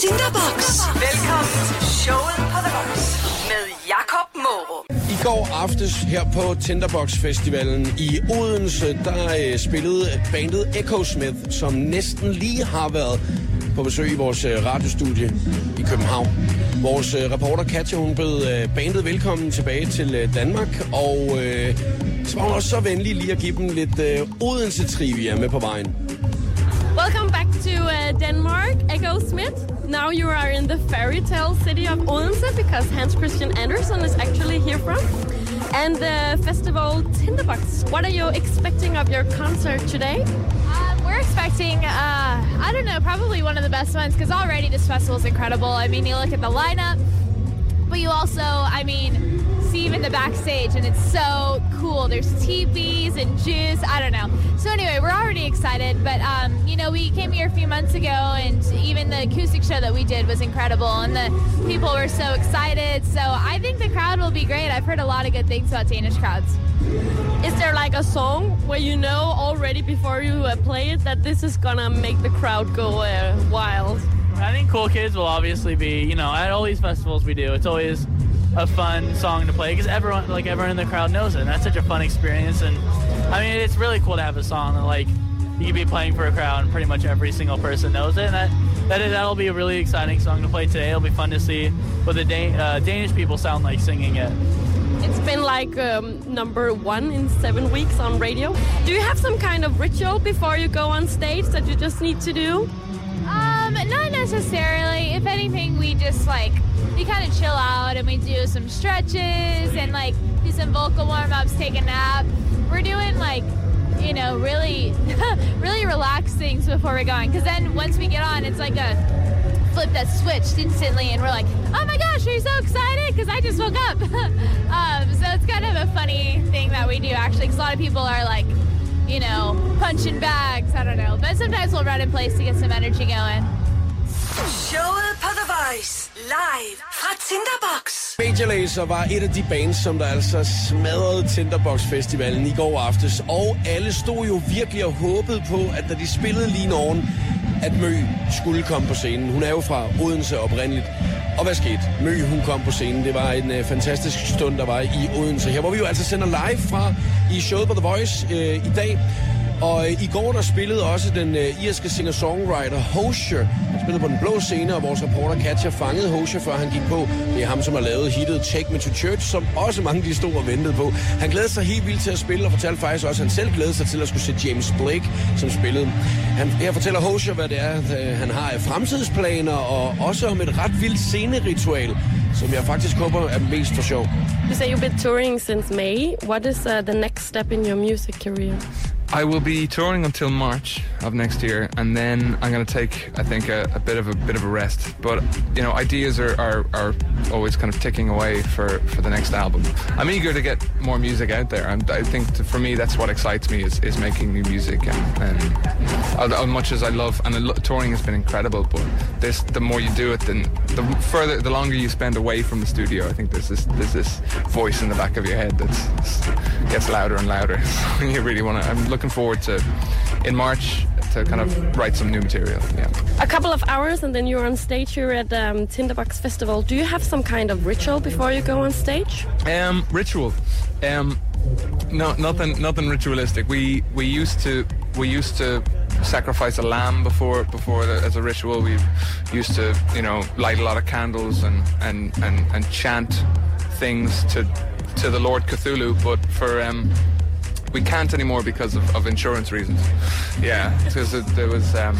Tinderbox. Velkommen til showet på The Voice med Jakob Morup. I går aftes her på Tinderbox Festivalen i Odense, der øh, spillede bandet Echo Smith, som næsten lige har været på besøg i vores øh, radiostudie i København. Vores øh, reporter Katja, hun bød bandet velkommen tilbage til Danmark, og øh, så var hun også så venlig lige at give dem lidt øh, Odense-trivia med på vejen. Welcome back uh, Denmark, Echo Smith. Now you are in the fairy tale city of Odense because Hans Christian Andersen is actually here from. And the festival Tinderbox. What are you expecting of your concert today? Uh, we're expecting, uh, I don't know, probably one of the best ones because already this festival is incredible. I mean, you look at the lineup, but you also, I mean, see even the backstage and it's so cool. There's teepees and juice. I don't know. So anyway, we're already excited, but um, you know, we came here a few months ago and even the acoustic show that we did was incredible and the people were so excited. So I think the crowd will be great. I've heard a lot of good things about Danish crowds. Is there like a song where you know already before you uh, play it that this is gonna make the crowd go uh, wild? I think Cool Kids will obviously be, you know, at all these festivals we do, it's always a fun song to play because everyone, like everyone in the crowd knows it. And that's such a fun experience. And I mean, it's really cool to have a song that like you can be playing for a crowd and pretty much every single person knows it. And that, that is, that'll be a really exciting song to play today. It'll be fun to see what the uh, Danish people sound like singing it. It's been like um, number one in seven weeks on radio. Do you have some kind of ritual before you go on stage that you just need to do? Um, not necessarily. If anything, we just like we kind of chill out and we do some stretches and like do some vocal warm ups, take a nap. We're doing like you know really really relaxed things before we're going because then once we get on, it's like a flip that switched instantly and we're like, oh my gosh, you so excited? Because I just woke up. um, so it's kind of a funny thing that we do actually because a lot of people are like you know, punching bags. I don't know. But sometimes we'll run in place to get some energy going. Showet på The Voice. Live fra Tinderbox. Major Lazer var et af de bands, som der altså smadrede Tinderbox Festivalen i går aftes. Og alle stod jo virkelig og håbede på, at da de spillede lige nogen, at Mø skulle komme på scenen. Hun er jo fra Odense oprindeligt. Og hvad skete? Mø, hun kom på scenen. Det var en uh, fantastisk stund, der var i Odense. Her hvor vi jo altså sender live fra i showet på The Voice uh, i dag. Og øh, i går der spillede også den øh, irske singer-songwriter Hosier. Han spillede på den blå scene, og vores reporter Katja fangede Hosier, før han gik på. Det er ham, som har lavet hittet Take Me To Church, som også mange de stod og ventede på. Han glædede sig helt vildt til at spille, og fortalte faktisk også, at han selv glædede sig til at skulle se James Blake, som spillede. Han, her fortæller Hosier, hvad det er, øh, han har af fremtidsplaner, og også om et ret vildt sceneritual, som jeg faktisk håber er mest for sjov. You say you've been touring since May. What is uh, the next step in your music career? I will be touring until March of next year, and then I'm going to take, I think, a, a, bit of a bit of a rest. But you know, ideas are, are, are always kind of ticking away for, for the next album. I'm eager to get more music out there. I'm, I think to, for me that's what excites me is, is making new music, and, and as much as I love and lo- touring has been incredible, but this the more you do it, then the further, the longer you spend away from the studio. I think there's this there's this voice in the back of your head that gets louder and louder. you really want to. I'm looking forward to in March to kind of write some new material. Yeah. A couple of hours and then you're on stage here at um, Tinderbox Festival. Do you have some kind of ritual before you go on stage? Um, ritual. Um, no, nothing, nothing ritualistic. We we used to we used to sacrifice a lamb before before the, as a ritual. We used to you know light a lot of candles and and and, and chant things to to the Lord Cthulhu. But for um, we can't anymore because of, of insurance reasons. Yeah, because it, there was. Um,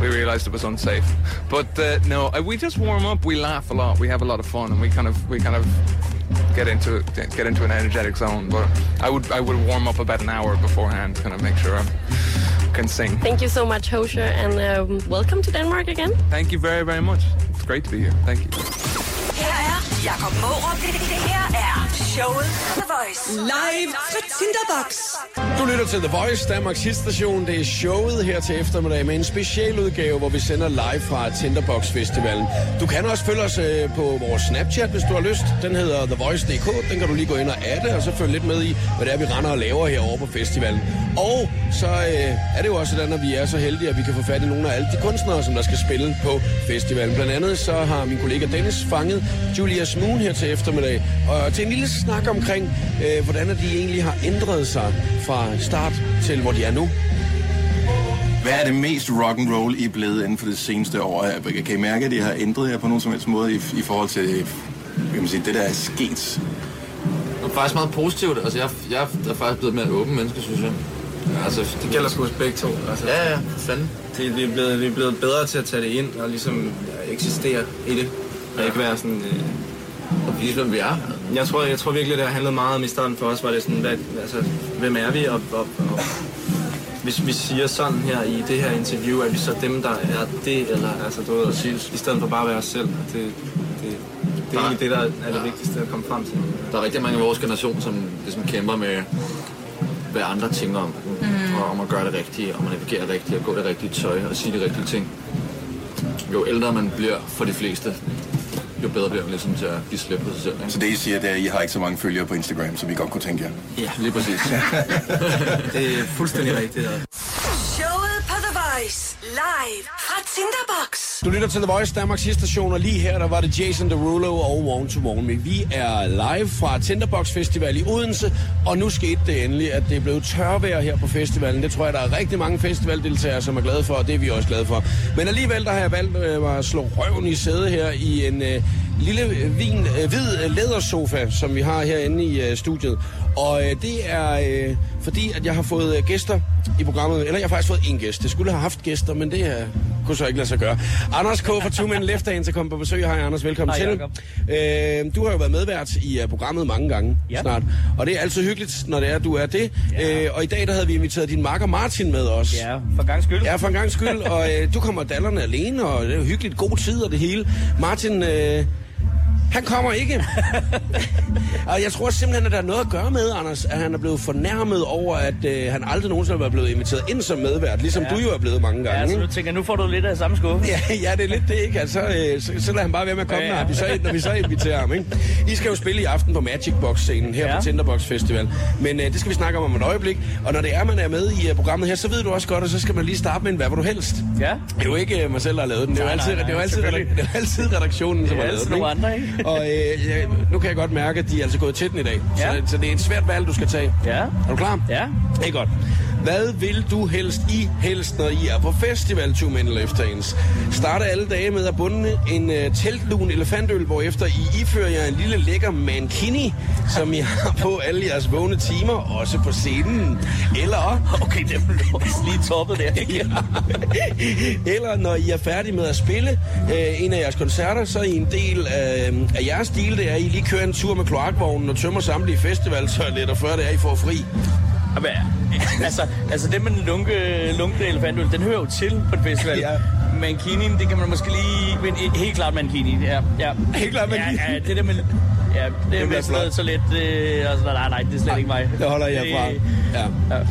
we realized it was unsafe, but uh, no, uh, we just warm up. We laugh a lot. We have a lot of fun, and we kind of we kind of get into get into an energetic zone. But I would I would warm up about an hour beforehand, kind of make sure I can sing. Thank you so much, Hosier, and um, welcome to Denmark again. Thank you very very much. It's great to be here. Thank you. Her er Jakob Morup. Det her er showet The Voice. Live fra Tinderbox. Du lytter til The Voice, Danmarks hitstation. Det er showet her til eftermiddag med en special udgave, hvor vi sender live fra Tinderbox Festivalen. Du kan også følge os øh, på vores Snapchat, hvis du har lyst. Den hedder TheVoice.dk. Den kan du lige gå ind og adde, og så følge lidt med i, hvad det er, vi render og laver herovre på festivalen. Og så øh, er det jo også sådan, at vi er så heldige, at vi kan få fat i nogle af alle de kunstnere, som der skal spille på festivalen. Blandt andet så har min kollega Dennis fanget Julia Smoon her til eftermiddag. Og til en lille snak omkring, øh, hvordan de egentlig har ændret sig fra start til, hvor de er nu. Hvad er det mest rock and roll I er blevet inden for det seneste år? Kan I mærke, at I har ændret jer på nogen som helst måde i, i forhold til kan man sige, det, der er sket? Det er faktisk meget positivt. Altså, jeg, jeg er faktisk blevet mere åben menneske, synes jeg. Altså, Det gælder sgu os begge to. Altså, ja, ja, fanden. det, vi, er blevet, vi er blevet bedre til at tage det ind og ligesom eksistere i det. Og ikke være sådan... Øh, Og vise, hvem vi er. Jeg, tror, jeg tror virkelig, det har handlet meget om i starten for os, var det sådan, hvad, altså, hvem er vi? Og, og, og, hvis vi siger sådan her i det her interview, er vi så dem, der er det, eller altså, du ved, i stedet for bare at være os selv. Det, det, det er egentlig det, der er det vigtigste at komme frem til. Der er rigtig mange af vores generation, som ligesom kæmper med, hvad andre tænker om mm. og om at gøre det rigtige, om at navigere rigtigt, og gå det rigtige tøj og sige de rigtige ting. Jo ældre man bliver for de fleste, jo bedre bliver man ligesom til at give slip på sig selv. Ikke? Så det, I siger, det er, at I har ikke så mange følgere på Instagram, som I godt kunne tænke jer. Ja, lige præcis. Det er fuldstændig rigtigt. The Voice. Live fra Tinderbox. Du lytter til The Voice, Danmarks station, og lige her, der var det Jason Derulo og Warm to Warm Me. Vi er live fra Tinderbox Festival i Odense, og nu skete det endelig, at det er blevet tørvejr her på festivalen. Det tror jeg, der er rigtig mange festivaldeltagere, som er glade for, og det er vi også glade for. Men alligevel, der har jeg valgt øh, at slå røven i sæde her i en øh, lille øh, vin, øh, hvid øh, lædersofa, som vi har herinde i øh, studiet. Og øh, det er øh, fordi, at jeg har fået øh, gæster i programmet. Eller jeg har faktisk fået en gæst. Det skulle have haft gæster, men det øh, kunne så ikke lade sig gøre. Anders K. fra Two Men Left til komme på besøg. Hej Anders, velkommen Hej, til. Øh, du har jo været medvært i uh, programmet mange gange Ja. snart. Og det er altid hyggeligt, når det er, at du er det. Ja. Øh, og i dag der havde vi inviteret din makker Martin med os. Ja, for gang skyld. Ja, for en gang skyld. og øh, du kommer dallerne alene, og det er jo hyggeligt. God tid og det hele. Martin, øh, han kommer ikke. og jeg tror simpelthen, at der er noget at gøre med, Anders, at han er blevet fornærmet over, at øh, han aldrig nogensinde er blevet inviteret ind som medvært, ligesom Ja. du jo er blevet mange gange. Ja, så ikke? du tænker, nu får du lidt af samme skuffe. Ja, ja, det er lidt det, ikke? Altså, øh, så, så lader han bare være med at komme, Ja, ja. Når, vi så, når vi så inviterer ham, ikke? I skal jo spille i aften på Magic Box-scenen her Ja. på Tinderbox Festival. Men øh, det skal vi snakke om om et øjeblik. Og når det er, man er med i uh, programmet her, så ved du også godt, at så skal man lige starte med en Hvad vil du helst? Ja. Det er jo ikke øh, mig selv, der har lavet den. Det er jo Nej, altid, nej, det er jo nej, altid, det er jo altid redaktionen, som har lavet den. nogle andre, ikke? Og øh, ja, nu kan jeg godt mærke, at de er altså gået til den i dag. Ja. Så, så det er et svært valg, du skal tage. Ja. Er du klar? Ja. Det er godt. Hvad vil du helst i helst, når I er på festival Two Men Left Hands? Starter alle dage med at bunde en uh, teltlun elefantøl, hvor efter I ifører jer en lille lækker mankini, som I har på alle jeres vågne timer, også på scenen. Eller, Okay, det er lige toppet der. eller når I er færdige med at spille uh, en af jeres koncerter, så er I en del af, af jeres stil, det er, at I lige kører en tur med kloakvognen og tømmer samtlige festivaltoiletter, før det er, I får fri. Altså, altså det med den lunke, lunke elefantøl, den hører jo til på et festival. Ja. Mankinien, det kan man måske lige... Men helt klart mankini, ja. ja. Helt klart mankini. Ja, ja, det der med... Ja, det bliver er sådan noget så lidt... Øh, altså, nej, nej, det er slet ikke mig. Det holder jeg Det- fra. Ja. Ja.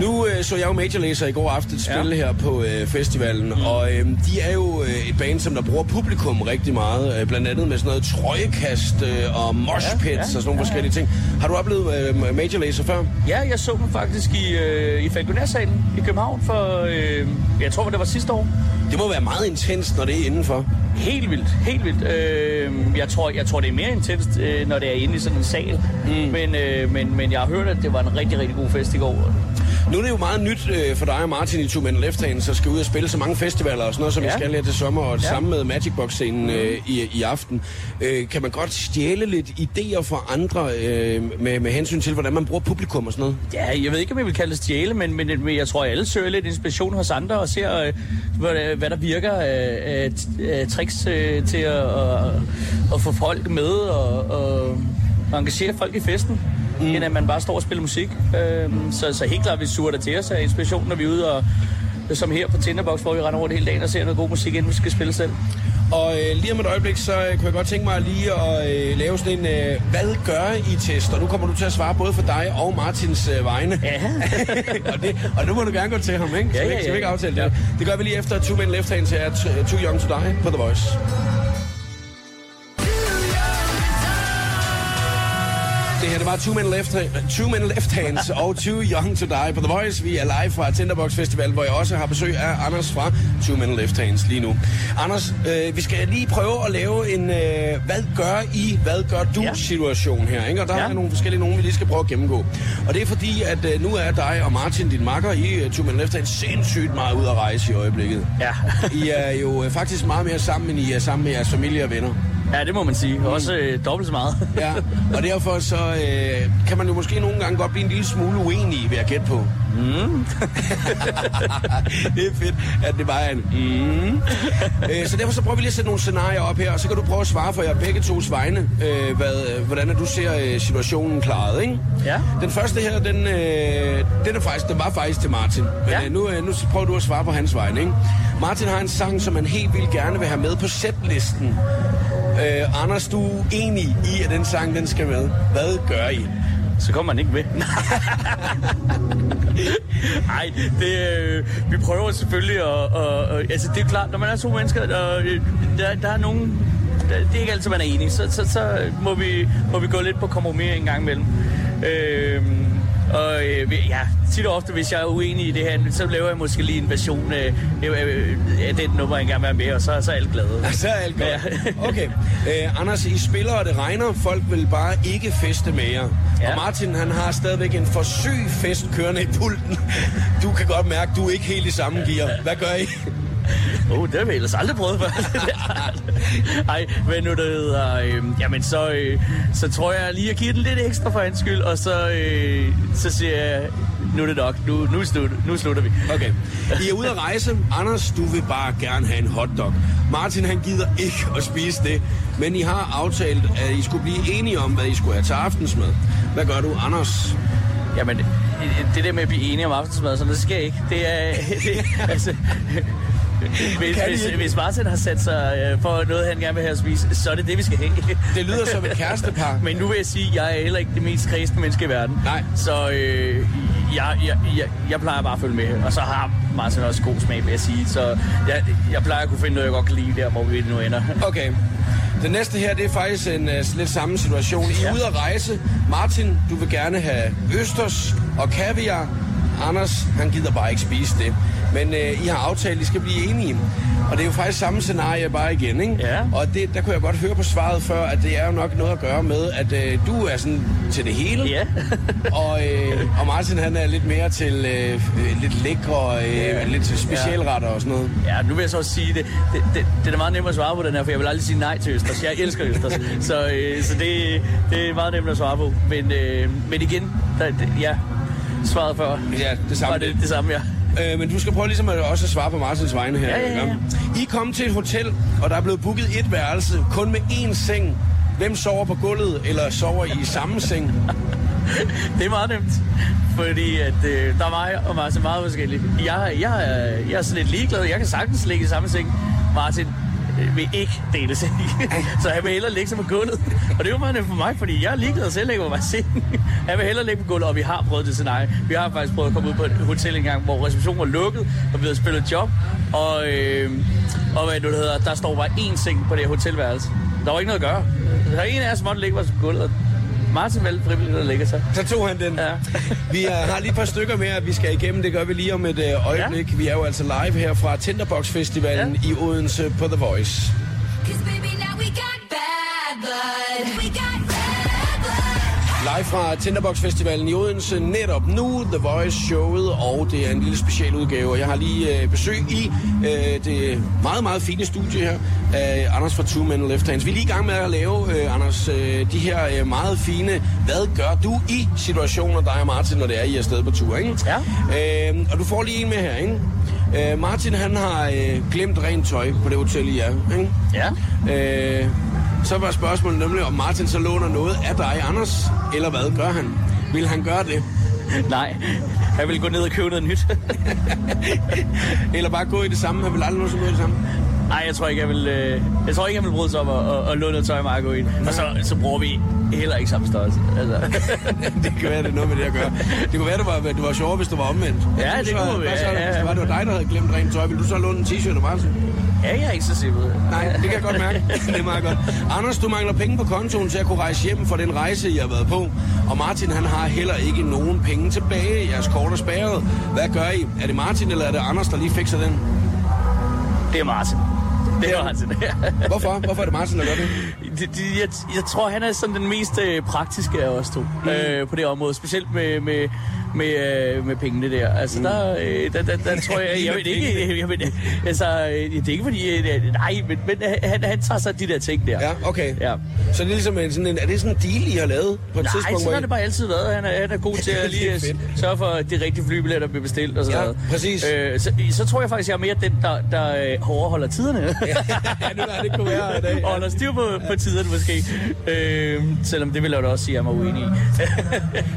Nu øh, så jeg jo Major Lazer i går aftes spille ja. her på øh, festivalen, mm. og øh, de er jo øh, et band, som der bruger publikum rigtig meget, øh, blandt andet med sådan noget trøjekast øh, og moshpits ja, ja, og sådan nogle ja, forskellige ting. Har du oplevet øh, Major Lazer før? Ja, jeg så dem faktisk i, øh, i Falconer-salen i København for, øh, jeg tror, det var sidste år. Det må være meget intenst, når det er indenfor. Helt vildt, helt vildt. Øh, jeg, tror, jeg tror, det er mere intenst, øh, når det er inde i sådan en sal. Mm. Men, øh, men, men jeg har hørt, at det var en rigtig, rigtig god fest i går. Nu er det jo meget nyt øh, for dig og Martin i Two Men Left Hand, så skal ud og spille så mange festivaler og sådan noget, som ja. Vi skal her til sommer, og det Ja. samme med Magic Box-scenen øh, i, i aften. Øh, kan man godt stjæle lidt idéer fra andre øh, med, med hensyn til, hvordan man bruger publikum og sådan noget? Ja, jeg ved ikke, om jeg vil kalde det stjæle, men, men, men jeg tror, at alle søger lidt inspiration hos andre og ser, øh, hvad, hvad der virker af, af tricks øh, til at, at, at få folk med og, og engagere folk i festen, mm. end at man bare står og spiller musik. Øh, så, så helt klart, vi suger der til os af inspiration, når vi er ude og som her på Tinderbox, hvor vi render rundt hele dagen og ser noget god musik, inden vi skal spille selv. Og øh, lige om et øjeblik, så øh, kunne jeg godt tænke mig lige at øh, lave sådan en, øh, hvad gør I test? Og nu kommer du til at svare både for dig og Martins øh, vegne. Ja. og, det, og nu må du gerne gå til ham, ikke? Ja, vi ja, ikke- skal vi ikke ja. aftale det? Det gør vi lige efter Two Men Left Hand til at Too Young To Die på The Voice. Her, det var Two Men Left, Two Men Left Hands og Too Young To Die på The Voice. Vi er live fra Tinderbox Festival, hvor jeg også har besøg af Anders fra Two Men Left Hands lige nu. Anders, øh, vi skal lige prøve at lave en, øh, hvad gør I, hvad gør du ja. situation her, ikke? Og der ja. er nogle forskellige nogen, vi lige skal prøve at gennemgå. Og det er fordi, at øh, nu er dig og Martin, din makker, i uh, Two Men Left Hands sindssygt meget ud at rejse i øjeblikket. Ja. I er jo øh, faktisk meget mere sammen, end I er sammen med jeres familie og venner. Ja, det må man sige. Også øh, dobbelt så meget. Ja, og derfor så øh, kan man jo måske nogle gange godt blive en lille smule uenig ved at gætte på. Mm. det er fedt, at det bare er en mm. øh, Så derfor så prøver vi lige at sætte nogle scenarier op her, og så kan du prøve at svare for jer begge tos vegne, øh, hvad, øh, hvordan er du ser øh, situationen klaret, ikke? Ja. Den første her, den, øh, den, er faktisk, den var faktisk til Martin. Men Ja. øh, nu, øh, nu prøver du at svare på hans vegne, ikke? Martin har en sang, som han helt vildt gerne vil have med på setlisten. Øh, Anders, du er enig i, at den sang, den skal med. Hvad gør I? Så kommer man ikke med. Nej, det, øh, vi prøver selvfølgelig at... at, at altså, det er klart, når man er to mennesker, og øh, der, der er nogen... Der, det er ikke altid, man er enig. Så, så, så må, vi, må vi gå lidt på kompromis en gang imellem. Øh, og øh, ja, tit og ofte, hvis jeg er uenig i det her, så laver jeg måske lige en version af, øh, af den nummer, jeg gerne vil med, og så, så er alle glade. Så er alt godt. Ja. Okay. Øh, Anders, I spiller, og det regner. Folk vil bare ikke feste med jer. Ja. Og Martin, han har stadigvæk en for syg fest kørende i pulten. Du kan godt mærke, du er ikke helt i samme gear. Hvad gør I? Oh, det har vi ellers aldrig prøvet før. Ej, men nu det hedder, øh, jamen så, øh, så tror jeg lige at give den lidt ekstra for hans skyld, og så, øh, så siger jeg, nu er det nok, nu, nu, slutter, nu slutter vi. Okay. I er ude at rejse. Anders, du vil bare gerne have en hotdog. Martin, han gider ikke at spise det. Men I har aftalt, at I skulle blive enige om, hvad I skulle have til aftensmad. Hvad gør du, Anders? Jamen, det, det der med at blive enige om aftensmad, så det sker ikke. Det er, det, altså, hvis, hvis, hvis Martin har sat sig øh, for noget, han gerne vil have at spise, så er det det, vi skal have. Det lyder som et kærestepar. Men nu vil jeg sige, at jeg er heller ikke det mest kredsende menneske i verden. Nej. Så øh, jeg, jeg, jeg, jeg plejer bare at følge med. Og så har Martin også god smag, vil jeg sige. Så jeg, jeg plejer at kunne finde noget, jeg godt kan lide der, hvor vi nu ender. Okay. Den næste her, det er faktisk en uh, lidt samme situation. I er Ja. ude at rejse. Martin, du vil gerne have østers og kaviar. Anders, han gider bare ikke spise det. Men uh, I har aftalt, at I skal blive enige. Og det er jo faktisk samme scenarie bare igen, ikke? Ja. Og det, der kunne jeg godt høre på svaret før, at det er jo nok noget at gøre med, at uh, du er sådan til det hele. Ja. og, øh, og Martin, han er lidt mere til øh, øh, lidt lækre, øh, Ja. lidt til specialretter og sådan noget. Ja, nu vil jeg så også sige, det, det, det, det er meget nemt at svare på den her, for jeg vil aldrig sige nej til Østers. Jeg elsker Østers. så øh, så det, det er meget nemt at svare på. Men, øh, men igen, der, det, ja, svaret før Ja, det samme. var det, det samme, ja. Øh, men du skal prøve ligesom at også at svare på Martins vegne her. Ja, ja, ja. I kom til et hotel, og der er blevet booket et værelse, kun med én seng. Hvem sover på gulvet, eller sover I i samme seng? Det er meget nemt, fordi at, øh, der er mig og Martin meget forskellige. Jeg, jeg, er, jeg er sådan lidt ligeglad. Jeg kan sagtens ligge i samme seng. Martin vil ikke dele seng. så han vil hellere ligge sig på gulvet. Og det nemt for mig, fordi jeg er ligeglad selv lægger mig i seng. Han vil hellere ligge på gulvet, og vi har prøvet det scenarie. Vi har faktisk prøvet at komme ud på et hotel engang, hvor receptionen var lukket, og vi havde spillet job. Og, øh, og hvad nu det hedder, der står bare én seng på det hotelværelse. Der var ikke noget at gøre. Der er en af os, måtte ligge på gulvet, Martin valgte frivilligt at lægge sig. Så tog han den. Ja. Vi er, har lige et par stykker mere, at vi skal igennem. Det gør vi lige om et øh, øjeblik. Ja. Vi er jo altså live her fra Tinderbox Festivalen ja. i Odense på The Voice. Live fra Tinderbox Festivalen i Odense netop nu, The Voice showet, og det er en lille special udgave. Jeg har lige øh, besøg i øh, det meget, meget fine studie her af Anders fra Two Men Left Hands. Vi er lige i gang med at lave, øh, Anders, øh, de her øh, meget fine, hvad gør du i situationer, dig og Martin, når det er, I er afsted på tur, ikke? Ja. Øh, og du får lige en med her, ikke? Øh, Martin, han har øh, glemt rent tøj på det hotel, I er, ikke? Ja. Øh, så var spørgsmålet nemlig, om Martin så låner noget af dig, Anders, eller hvad gør han? Vil han gøre det? Nej, jeg vil gå ned og købe noget nyt. Eller bare gå i det samme? Han vil aldrig nogensinde gå i det samme? Nej, jeg tror ikke, jeg vil, øh, jeg tror ikke, jeg vil bryde sig om at, at, at låne noget tøj, Marco, i. Og så, så bruger vi heller ikke samme størrelse. Altså. det kan være, det er noget med det at gøre. Det kunne være, det var, det var sjovere, hvis det var omvendt. Ja, det kunne hvad være, så, ja, Hvis ja. det var, det var dig, der havde glemt rent tøj, vil du så låne en t-shirt af Martin? Ja, jeg er ikke så simpel. Nej, det kan jeg godt mærke. Det er meget godt. Anders, du mangler penge på kontoen til at kunne rejse hjem for den rejse, I har været på. Og Martin, han har heller ikke nogen penge tilbage. Jeres kort er spærret. Hvad gør I? Er det Martin, eller er det Anders, der lige fikser den? Det er Martin. Det er Martin. Hvorfor? Hvorfor er det Martin, der gør det? det, det jeg, jeg tror, han er sådan den mest øh, praktiske af os to mm. øh, på det område. Specielt med, med, med, øh, med pengene der. Altså, mm. der, øh, der, der, der tror jeg... Jeg ved ikke... Jeg ved, altså, øh, det er ikke fordi... Øh, nej, men, men han, han tager sig de der ting der. Ja, okay. Ja. Så det er ligesom en, sådan en... Er det sådan en deal, I har lavet på et Nej, tidspunkt? sådan hvor har det bare altid været. Han er, han er god til at lige sørge for, at de rigtige flybilletter bliver bestilt og sådan Ja, noget. præcis. Øh, så, så tror jeg faktisk, jeg er mere den, der, der øh, overholder tiderne. ja, nu er det kunne være i dag. Og holder styr på, på tiderne måske. Øh, selvom det vil jeg da også sige, at jeg er uenig i.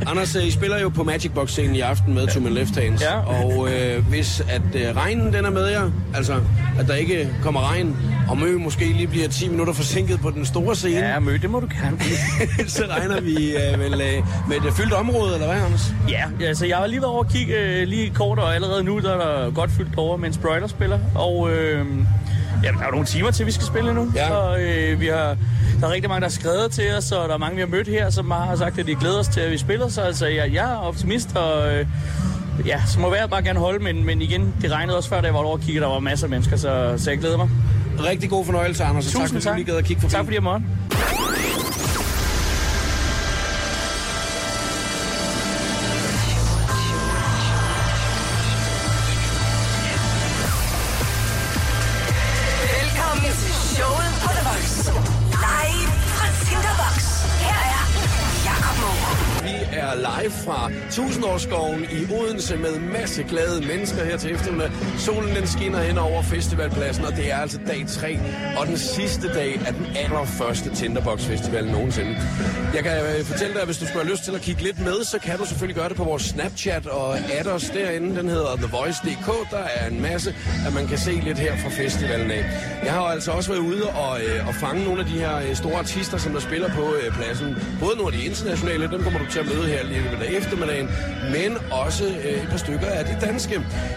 Anders, øh, I spiller jo på Magic Box-scenen i aften med To My Left Hands. Ja. Og øh, hvis at øh, regnen den er med jer, altså at der ikke kommer regn, og Mø måske lige bliver 10 minutter forsinket på den store scene, Ja, mø, det må du gerne. så regner vi øh, vel øh, med et fyldt område, eller hvad, Anders? Ja, altså jeg har lige været over at kigge øh, lige kort, og allerede nu der er der godt fyldt over, mens Broiler spiller. Og øh, jamen, der er jo nogle timer til, vi skal spille nu. Ja. Så øh, vi har, der er rigtig mange, der har skrevet til os, og der er mange, vi har mødt her, som har sagt, at de glæder os til, at vi spiller. Så altså, jeg, jeg er optimist, og øh, ja, så må jeg bare gerne holde, men, men igen, det regnede også før, da jeg var over at kigge, der var masser af mennesker, så, så jeg glæder mig. Rigtig god fornøjelse, Anders, og tak, Tusind fordi du tak. at kigge forbi. Tak fordi jeg måtte. Tusindårsskoven i Odense med masse glade mennesker her til eftermiddag. Solen den skinner hen over festivalpladsen, og det er altså dag 3 og den sidste dag af den allerførste Tinderbox Festival nogensinde. Jeg kan øh, fortælle dig, at hvis du skulle have lyst til at kigge lidt med, så kan du selvfølgelig gøre det på vores Snapchat og add os derinde. Den hedder TheVoice.dk. Der er en masse, at man kan se lidt her fra festivalen af. Jeg har altså også været ude og, øh, og fange nogle af de her øh, store artister, som der spiller på øh, pladsen. Både nogle af de internationale, dem kommer du til at møde her lige ved eftermiddagen, men også øh, et par stykker af de danske.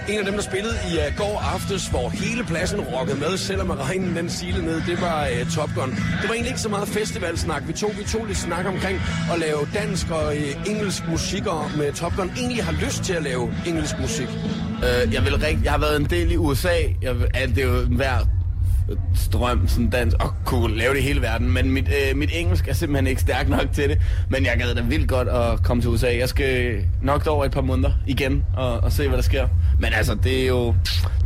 En af dem, der spillede i uh, går aftes, hvor hele pladsen rockede med, selvom regnen den silede ned, det var uh, Top Gun. Det var egentlig ikke så meget festivalsnak. Vi tog, vi tog lidt snak omkring at lave dansk og uh, engelsk musik, og med Top Gun egentlig har lyst til at lave engelsk musik. Øh, jeg, vil rigt, jeg har været en del i USA. Jeg, vil- at det er jo hver strøm sådan dans og kunne lave det hele verden. Men mit, øh, mit engelsk er simpelthen ikke stærk nok til det. Men jeg gad da vildt godt at komme til USA. Jeg skal nok over et par måneder igen og, og se, hvad der sker. Men altså, det er jo...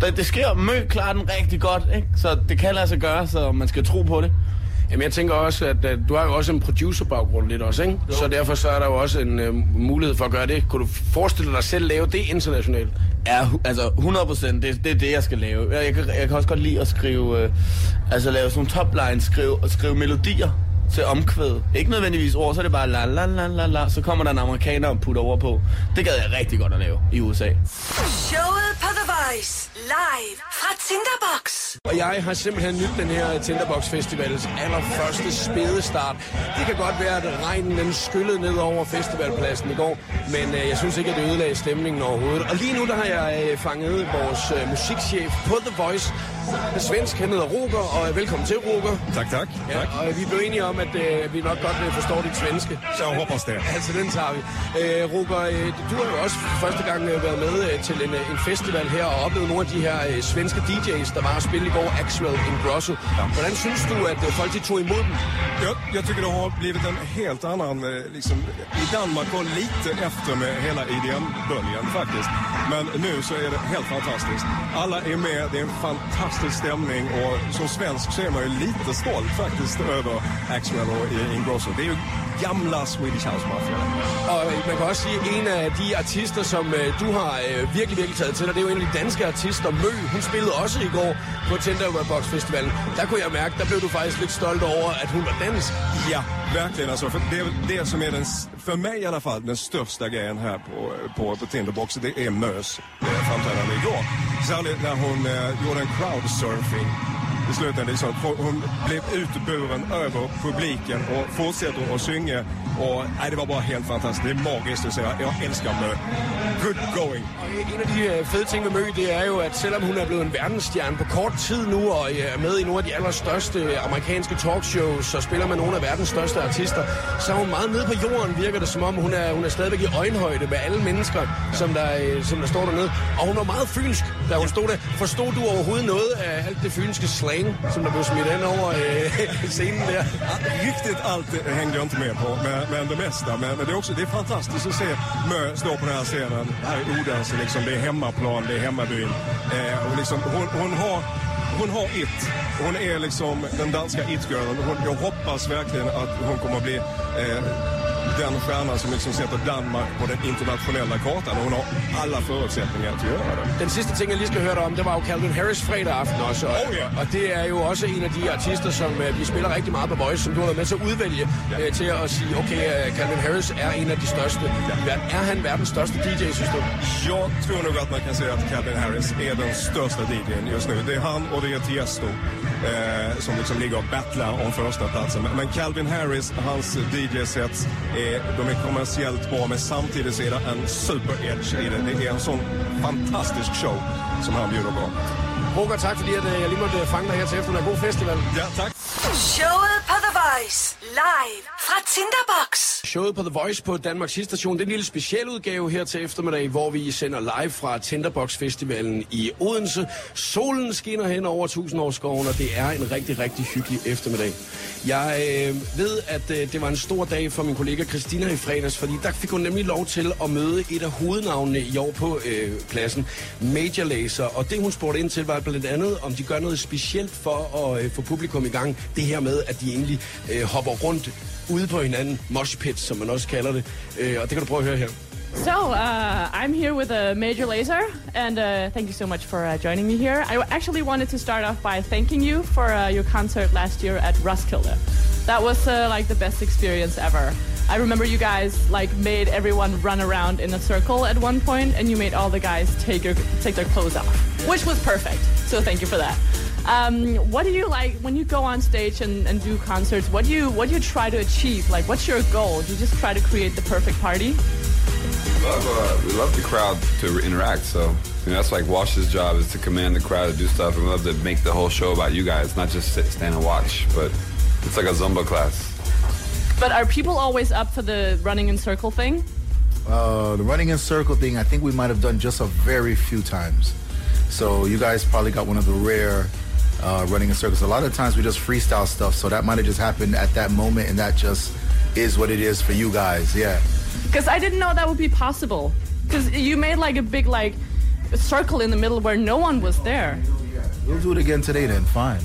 Det, det sker mø klarer den rigtig godt, ikke? Så det kan lade sig gøre, så man skal tro på det. Jamen, jeg tænker også, at uh, du har jo også en producer-baggrund lidt også, ikke? Jo. Så derfor så er der jo også en uh, mulighed for at gøre det. Kunne du forestille dig selv lave det internationalt? Ja, altså 100 procent. Det, det er det, jeg skal lave. Jeg, jeg, kan, jeg kan også godt lide at skrive, øh, altså lave sådan nogle toplines, skrive, og skrive melodier til omkvæd. Ikke nødvendigvis ord, så er det bare la la la la la. Så kommer der en amerikaner og putter over på. Det gad jeg rigtig godt at lave i USA. Showet på The Voice. Live fra Tinderbox. Og jeg har simpelthen nyt den her Tinderbox Festivals allerførste spædestart. Det kan godt være, at regnen den skyllede ned over festivalpladsen i går, men øh, jeg synes ikke, at det ødelagde stemningen overhovedet. Og lige nu der har jeg øh, fanget vores øh, musikchef på The Voice. Svensk, han hedder Roger, og øh, velkommen til, Roger. Tak, tak. Ja, tak. og vi blev enige om, at øh, vi nok godt øh, forstår dit svenske. Så jeg hoppas det. Altså, den tager vi. Øh, Roger, øh, du har jo også første gang øh, været med øh, til en, øh, en festival her og oplevet nogle af de her øh, svenske DJ's, der var at spille i går, Axwell Ingrosso. Ja. Hvordan synes du, at øh, folk de tog imod dem? Jag, jag tycker det har blivit en helt annan, eh, liksom, i Danmark var lite efter med hela IDM-böljan faktiskt. Men nu så är det helt fantastiskt. Alla är med, det är en fantastisk stämning och som svensk så är man ju lite stolt faktiskt över Axwell och eh, Ingrosso. Det är ju gamla Swedish House Mafia. Og øh, man kan også sige, at en af de artister, som øh, du har øh, virkelig, virkelig taget til dig, det er jo en af de danske artister, Mø. Hun spillede også i går på Tinderbox Festivalen. Der kunne jeg mærke, der blev du faktisk lidt stolt over, at hun var dansk. Ja, verkligen. Alltså, för det, det som är den, för mig i alla fall, den största grejen här på, på, på Tinderbox, det är Mös eh, framträdande igår. Särskilt när hon eh, gjorde en crowdsurfing i slutändan. Liksom, hon blev utburen över publiken och fortsätter att synga. Och, nej, det var bara helt fantastiskt. Det är magiskt att se. Jag älskar Mø. Good going. En af de øh, fede ting ved Mø, det er jo, at selvom hun er blevet en verdensstjerne på kort tid nu, og øh, er med i nogle af de allerstørste amerikanske talkshows, og spiller med nogle af verdens største artister, så er hun meget nede på jorden, virker det som om. Hun er, hun er stadigvæk i øjenhøjde med alle mennesker, som der, øh, som der står dernede. Og hun var meget fynsk, da hun stod der. Forstod du overhovedet noget af alt det fynske slang, som der blev smidt ind over øh, scenen der? Riktigt allt hängde jag inte med på, men, men det mesta. Men, men det, är också, det är fantastiskt att se Mö stå på den här scenen. Här i Odense, liksom, det är hemmaplan, det är hemmabyn. Eh, och liksom, hon, hon har hon har it. Hon är liksom den danska it-girlen. Jag hoppas verkligen att hon kommer att bli eh, den stjärnan som liksom sätter Danmark på den internationella kartan. Och hon har alla förutsättningar att göra det. Den sidste ting, jeg lige skal høre dig om, det var jo Calvin Harris fredag aften også. Og, Oh, ja. og det er jo også en af de artister, som øh, vi spiller rigtig meget på Voice, som du har været med til at udvælge øh, til at sige, okay, øh, Calvin Harris er en af de største. i verden. Er han verdens største DJ, synes du? Jag tror nog att man kan säga att Calvin Harris är den största DJn just nu. Det är han och det är Tiesto eh, som liksom ligger och battlar om första platsen. Men, men Calvin Harris, hans DJ-sets, är, de är kommersiellt bra men samtidigt så är det en super-edge i det. Det är en sån fantastisk show som han bjuder på. Roger, tak fordi at, øh, jeg lige måtte øh, fange dig her til eftermiddag. God festival. Ja, tak. Showet på The Voice. Live fra Tinderbox. Showet på The Voice på Danmarks station. Det er en lille specialudgave her til eftermiddag, hvor vi sender live fra Tinderbox Festivalen i Odense. Solen skinner hen over tusindårsskoven, og det er en rigtig, rigtig hyggelig eftermiddag. Jeg øh, ved, at øh, det var en stor dag for min kollega Christina i fredags, fordi der fik hun nemlig lov til at møde et af hovednavnene i år på øh, pladsen, Major Laser. Og det, hun spurgte ind til, var blandt andet, om de gør noget specielt for at øh, få publikum i gang. Det her med, at de egentlig øh, hopper rundt ude på hinanden, mosh pit, som man også kalder det. Øh, og det kan du prøve at høre her. So, uh, I'm here with a Major Laser, and uh, thank you so much for uh, joining me here. I actually wanted to start off by thanking you for uh, your concert last year at Roskilde. That was uh, like the best experience ever. I remember you guys like made everyone run around in a circle at one point, and you made all the guys take your take their clothes off, which was perfect. So thank you for that. Um, what do you like when you go on stage and, and do concerts? What do you what do you try to achieve? Like, what's your goal? Do you just try to create the perfect party? love, uh, we love the crowd to interact. So you know, that's like Wash's job is to command the crowd to do stuff, and we love to make the whole show about you guys, not just sit, stand, and watch. But it's like a Zumba class. But are people always up for the running in circle thing? Uh, the running in circle thing, I think we might have done just a very few times. So you guys probably got one of the rare uh, running in circles. A lot of times we just freestyle stuff, so that might have just happened at that moment, and that just is what it is for you guys. Yeah. Because I didn't know that would be possible. Because you made like a big like circle in the middle where no one was there. We'll do it again today then. Fine.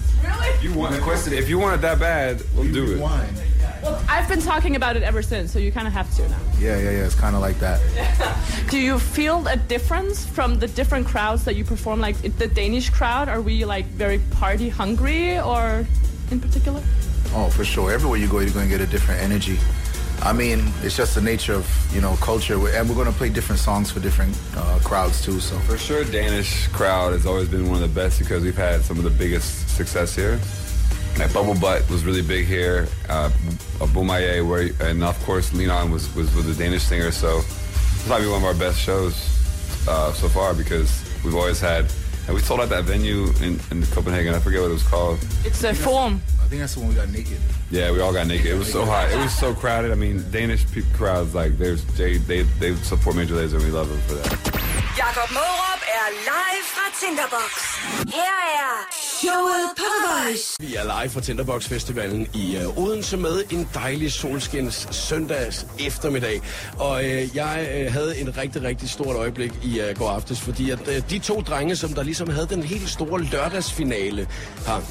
You want the question? If you want it that bad, we'll do it. Well, I've been talking about it ever since, so you kind of have to now. Yeah, yeah, yeah. It's kind of like that. Do you feel a difference from the different crowds that you perform? Like the Danish crowd, are we like very party hungry or in particular? Oh, for sure. Everywhere you go, you're going to get a different energy. I mean, it's just the nature of you know culture, and we're going to play different songs for different uh, crowds too. So For sure, Danish crowd has always been one of the best because we've had some of the biggest success here. Like Bubble Butt was really big here. Uh, Boomaye, where and of course Leon was was with the Danish singer. So it's probably one of our best shows uh, so far because we've always had. And we sold out that venue in, in Copenhagen. I forget what it was called. It's a form. I think that's the one we got naked. Yeah, we all got naked. It was so hot. It was so crowded. I mean, Danish pe- crowds like there's they they they support Major Lazer and we love them for that. Jakob Mørup live fra Tinderbox. Her er showet på The Voice. Vi er live fra Tinderbox Festivalen i øh, Odense med en dejlig solskins søndags eftermiddag. Og øh, jeg øh, havde en rigtig, rigtig stort øjeblik i øh, går aftes, fordi at øh, de to drenge, som der ligesom havde den helt store lørdagsfinale her,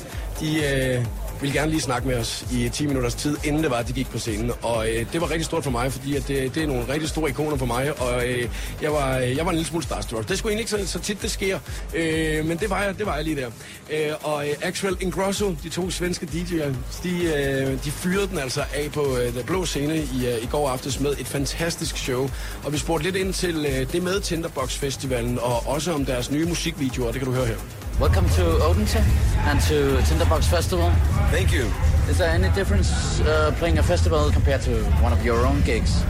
de... Øh, ville gerne lige snakke med os i 10 minutters tid, inden det var, at de gik på scenen. Og øh, det var rigtig stort for mig, fordi at det, det er nogle rigtig store ikoner for mig, og øh, jeg, var, øh, jeg var en lille smule starstruck. Det skulle egentlig ikke så, så tit, det sker, øh, men det var, jeg, det var jeg lige der. Øh, og øh, Actual Ingrosso, de to svenske DJ'er, de, øh, de fyrede den altså af på øh, den blå scene i, øh, i går aftes med et fantastisk show. Og vi spurgte lidt ind til øh, det med Tinderbox Festivalen, og også om deres nye musikvideoer, det kan du høre her. Welcome to Odense and to Tinderbox Festival. Thank you. Is there any difference uh, playing a festival compared to one of your own gigs?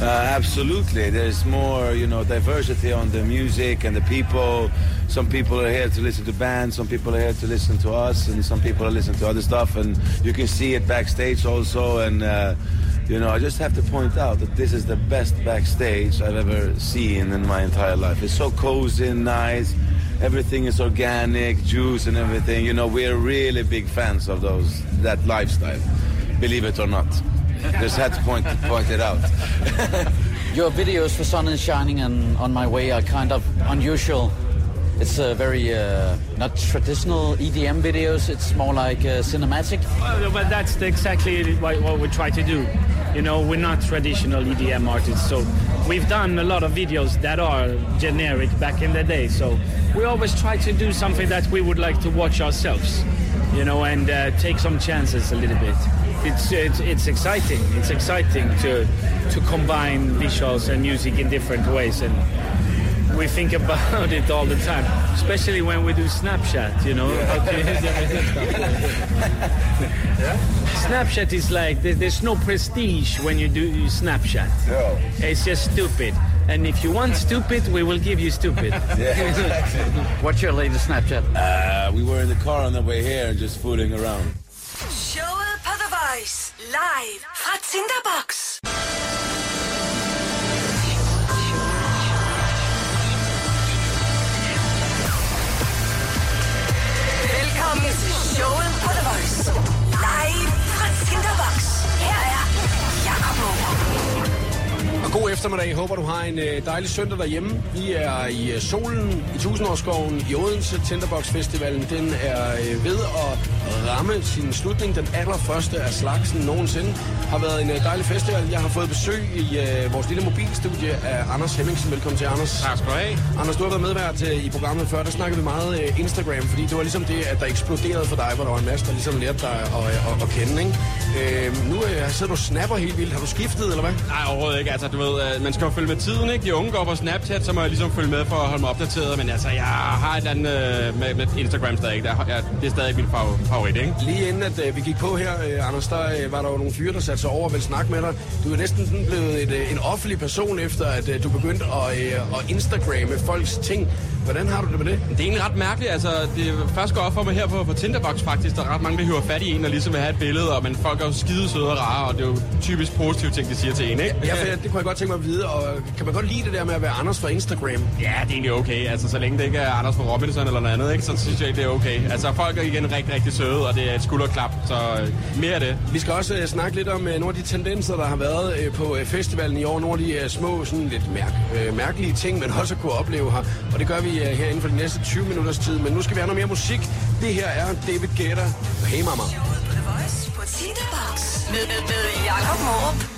Uh, absolutely. There's more, you know, diversity on the music and the people. Some people are here to listen to bands, some people are here to listen to us, and some people are listening to other stuff. And you can see it backstage also. And, uh, you know, I just have to point out that this is the best backstage I've ever seen in my entire life. It's so cozy and nice. Everything is organic, juice and everything. You know, we're really big fans of those that lifestyle. Believe it or not. Just had to point point it out. Your videos for Sun is Shining and On My Way are kind of unusual. It's a very uh, not traditional EDM videos. It's more like uh, cinematic. Well, but that's exactly what, what we try to do. You know, we're not traditional EDM artists, so we've done a lot of videos that are generic back in the day. So we always try to do something that we would like to watch ourselves, you know, and uh, take some chances a little bit. It's, it's it's exciting. It's exciting to to combine visuals and music in different ways and we think about it all the time, especially when we do Snapchat, you know. how to use different. Snapchat is like, there's no prestige when you do Snapchat. No. It's just stupid. And if you want stupid, we will give you stupid. What's your latest Snapchat? Uh, we were in the car on the way here and just fooling around. Showet på The Voice. Live fra Tinderbox. Velkommen til showet Og god eftermiddag. Håber, du har en øh, dejlig søndag derhjemme. Vi er i øh, solen i Tusindårsskoven i Odense. Tinderbox Festivalen den er øh, ved at ramme sin slutning. Den allerførste af slagsen nogensinde. Har været en dejlig festival. Jeg har fået besøg i øh, vores lille mobilstudie af Anders Hemmingsen. Velkommen til, Anders. Tak skal du have. Anders, du har været medvært øh, i programmet før. Der snakkede vi meget øh, Instagram, fordi det var ligesom det, at der eksploderede for dig, hvor der var en masse, der ligesom lærte dig at, at, at kende. Ikke? Øh, nu øh, sidder du snapper helt vildt. Har du skiftet, eller hvad? Nej, overhovedet ikke. Altså, du ved, øh, man skal jo følge med tiden, ikke? De unge går på Snapchat, så må jeg ligesom følge med for at holde mig opdateret. Men altså, jeg har et eller andet øh, med, med Instagram stadig. Der, ja, det er stadig min fav- favorit, ikke? Lige inden at øh, vi gik på her, øh, Anders, der øh, var der jo nogle fyre, der satte sig over og ville snakke med dig. Du er næsten sådan blevet et, øh, en offentlig person, efter at øh, du begyndte at, øh, at Instagramme folks ting. Hvordan har du det med det? Det er egentlig ret mærkeligt. Altså, det først går op for mig her på, på Tinderbox faktisk. Der er ret mange, der hiver fat i en og ligesom vil have et billede. Og, men folk er jo skide søde og rare, og det er jo typisk positive ting, de siger til en, ikke? Ja, for det kunne jeg godt tænke mig at vide. Og kan man godt lide det der med at være Anders fra Instagram? Ja, det er egentlig okay. Altså, så længe det ikke er Anders fra Robinson eller noget andet, ikke, så synes jeg, det er okay. Altså, folk er igen rigtig, rigtig søde, og det er et skulderklap, så øh, mere af det. Vi skal også øh, snakke lidt om øh, nogle af de tendenser, der har været øh, på øh, festivalen i år. Nogle af de øh, små, sådan lidt mærk, øh, mærkelige ting, man også kunne opleve her. Og det gør vi øh, her inden for de næste 20 minutters tid. Men nu skal vi have noget mere musik. Det her er David Guetta. Hey Mama. The Voice på Tinderbox. Med, med, med Jakob Morup.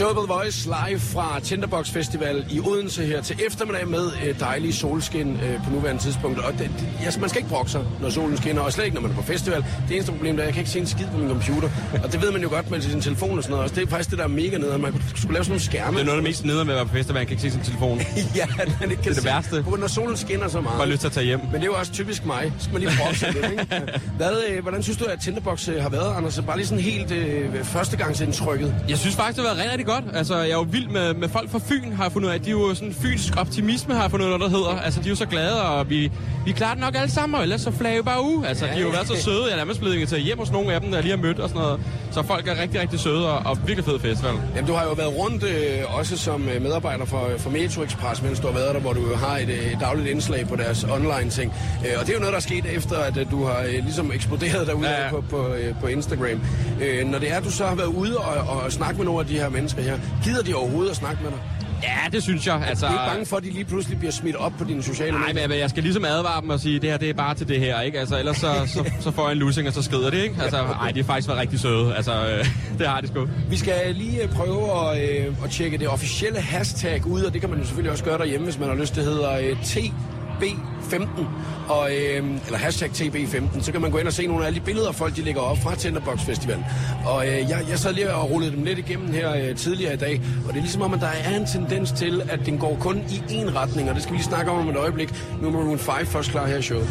Showet på The Voice live fra Tinderbox Festival i Odense her til eftermiddag med øh, dejlig solskin øh, på nuværende tidspunkt. Og det, det, altså, man skal ikke brokke sig, når solen skinner, og slet ikke, når man er på festival. Det eneste problem er, at jeg kan ikke se en skid på min computer. Og det ved man jo godt med sin telefon og sådan noget. Også det er faktisk det, der er mega nede. Man kunne- skulle lave sådan nogle skærme. Det er noget af det mest nederen ved at være på festival, man kan ikke se sin telefon. ja, man ikke kan Det er det se. værste. På, når solen skinner så meget. Bare lyst til at tage hjem. Men det er jo også typisk mig. Så skal man lige brokke sig lidt, ikke? Hvad, øh, hvordan synes du, at Tinderbox øh, har været, Anders? Bare lige sådan helt øh, førstegangsindtrykket. Jeg synes faktisk, det har været rigtig, rigtig godt. Altså, jeg er jo vild med, med folk fra Fyn, har jeg fundet ud af. De er jo sådan fynsk optimisme, har jeg fundet ud af, der hedder. Altså, de er jo så glade, og vi, vi klarer det nok alle sammen, og ellers så flager vi bare ud. Altså, Ja, de har jo været så søde. Jeg er nærmest blevet inviteret hjem hos nogle af dem, der lige har mødt og sådan noget. Så folk er rigtig, rigtig søde, og, og virkelig fed festival. Jamen, du har jo været rundt øh, også som øh, medarbejder for, for Metro Express, mens du har været der, hvor du har et, øh, dagligt indslag på deres online-ting. Øh, og det er jo noget, der er sket efter, at øh, du har øh, ligesom eksploderet derude Ja. På, på, øh, på Instagram. Øh, når det er, at du så har været ude og, og snakke med nogle af de her mennesker her, gider de overhovedet at snakke med dig? Ja, det synes jeg. Altså, Du er ikke bange for, at de lige pludselig bliver smidt op på dine sociale Nej, medier? men jeg skal ligesom advare dem og sige, det her det er bare til det her, ikke? Altså, ellers så, så, så får jeg en lussing, og så skrider det, ikke? Altså, ej, de har faktisk været rigtig søde. Altså, øh, det har de sgu. Vi skal lige øh, prøve at, øh, at tjekke det officielle hashtag ud, og det kan man jo selvfølgelig også gøre derhjemme, hvis man har lyst. Det hedder øh, TB15, og, øh, eller hashtag TB15, så kan man gå ind og se nogle af alle de billeder, folk de lægger op fra Tinderbox Festival. Og øh, jeg, jeg sad lige og rullede dem lidt igennem her øh, tidligere i dag, og det er ligesom om, at der er en tendens til, at den går kun i én retning, og det skal vi lige snakke om om et øjeblik. Nu er Maroon 5 først klar her i showet.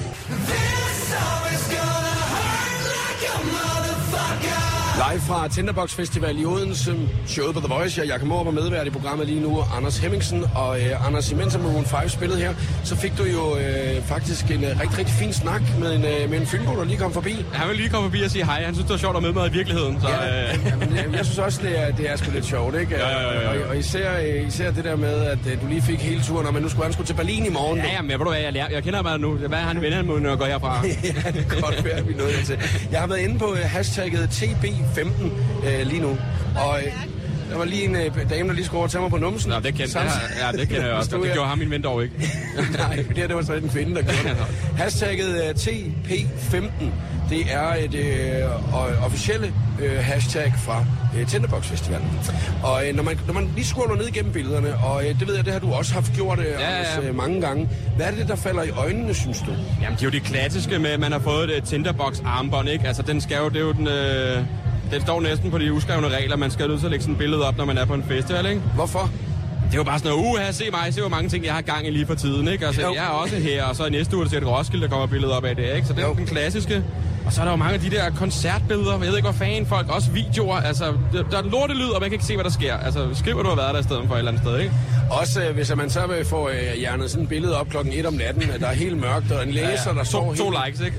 Live fra Tinderbox Festival i Odense, showet på The Voice. Jeg er Jakob Morup og medvært i programmet lige nu, Anders Hemmingsen. Og øh, Anders, imens at Maroon 5 spillede her, så fik du jo øh, faktisk en øh, rigtig, rigtig fin snak med en, øh, med en fynbo, der lige kom forbi. Han vil lige komme forbi og sige hej. Han synes, det var sjovt at møde mig i virkeligheden. Så, Ja, øh, jamen, jeg, jeg synes også, det er, det er sgu lidt sjovt, ikke? Ja, ja, ja, ja. Og, og især, øh, især det der med, at øh, du lige fik hele turen, og men nu skulle han skulle til Berlin i morgen. Ja, jamen, jeg, ved du hvad, jeg, lærer, jeg kender mig nu. Hvad er han venner med, når jeg går herfra? ja, det kan godt være, vi er nået til. Jeg har været inde på øh, hashtagget TB15 øh, lige nu, og øh, der var lige en øh, dame, der lige skulle over og tage mig på numsen. Nå, det kender jeg, ja, det kender jeg også. Det gjorde ham min ven dog ikke. Nej, det her det var så en kvinde, der gjorde det. Hashtagget uh, TP15, det er et uh, officielle uh, hashtag fra uh, Tinderbox Festivalen. Og uh, når, man, når man lige scroller ned igennem billederne, og uh, det ved jeg, det har du også haft gjort uh, Ja, ja. ja. Uh, mange gange. Hvad er det, der falder i øjnene, synes du? Jamen, det er jo det klassiske med, at man har fået et Tinderbox-armbånd, ikke? Altså, den skal jo, det er jo den... Øh, den står næsten på de uskrevne regler. Man skal nødt til at lægge sådan et billede op, når man er på en festival, ikke? Hvorfor? Det er jo bare sådan noget, uha, se mig, se hvor mange ting, jeg har gang i lige for tiden, ikke? Altså, Jo. jeg er også her, og så næste uge, der ser et Roskilde, der kommer et billede op af det, ikke? Så det er jo den klassiske. Og så er der jo mange af de der koncertbilleder, jeg ved ikke, hvor fanden folk, også videoer, altså, der er lortelyd, og man kan ikke se, hvad der sker. Altså, skriv, at du har været der i stedet for et eller andet sted, ikke? Også øh, hvis man så vil få øh, hjernet sådan et billede op klokken 1 om natten, at der er helt mørkt, og en læser, Ja, ja. der To- står... to helt- likes, ikke?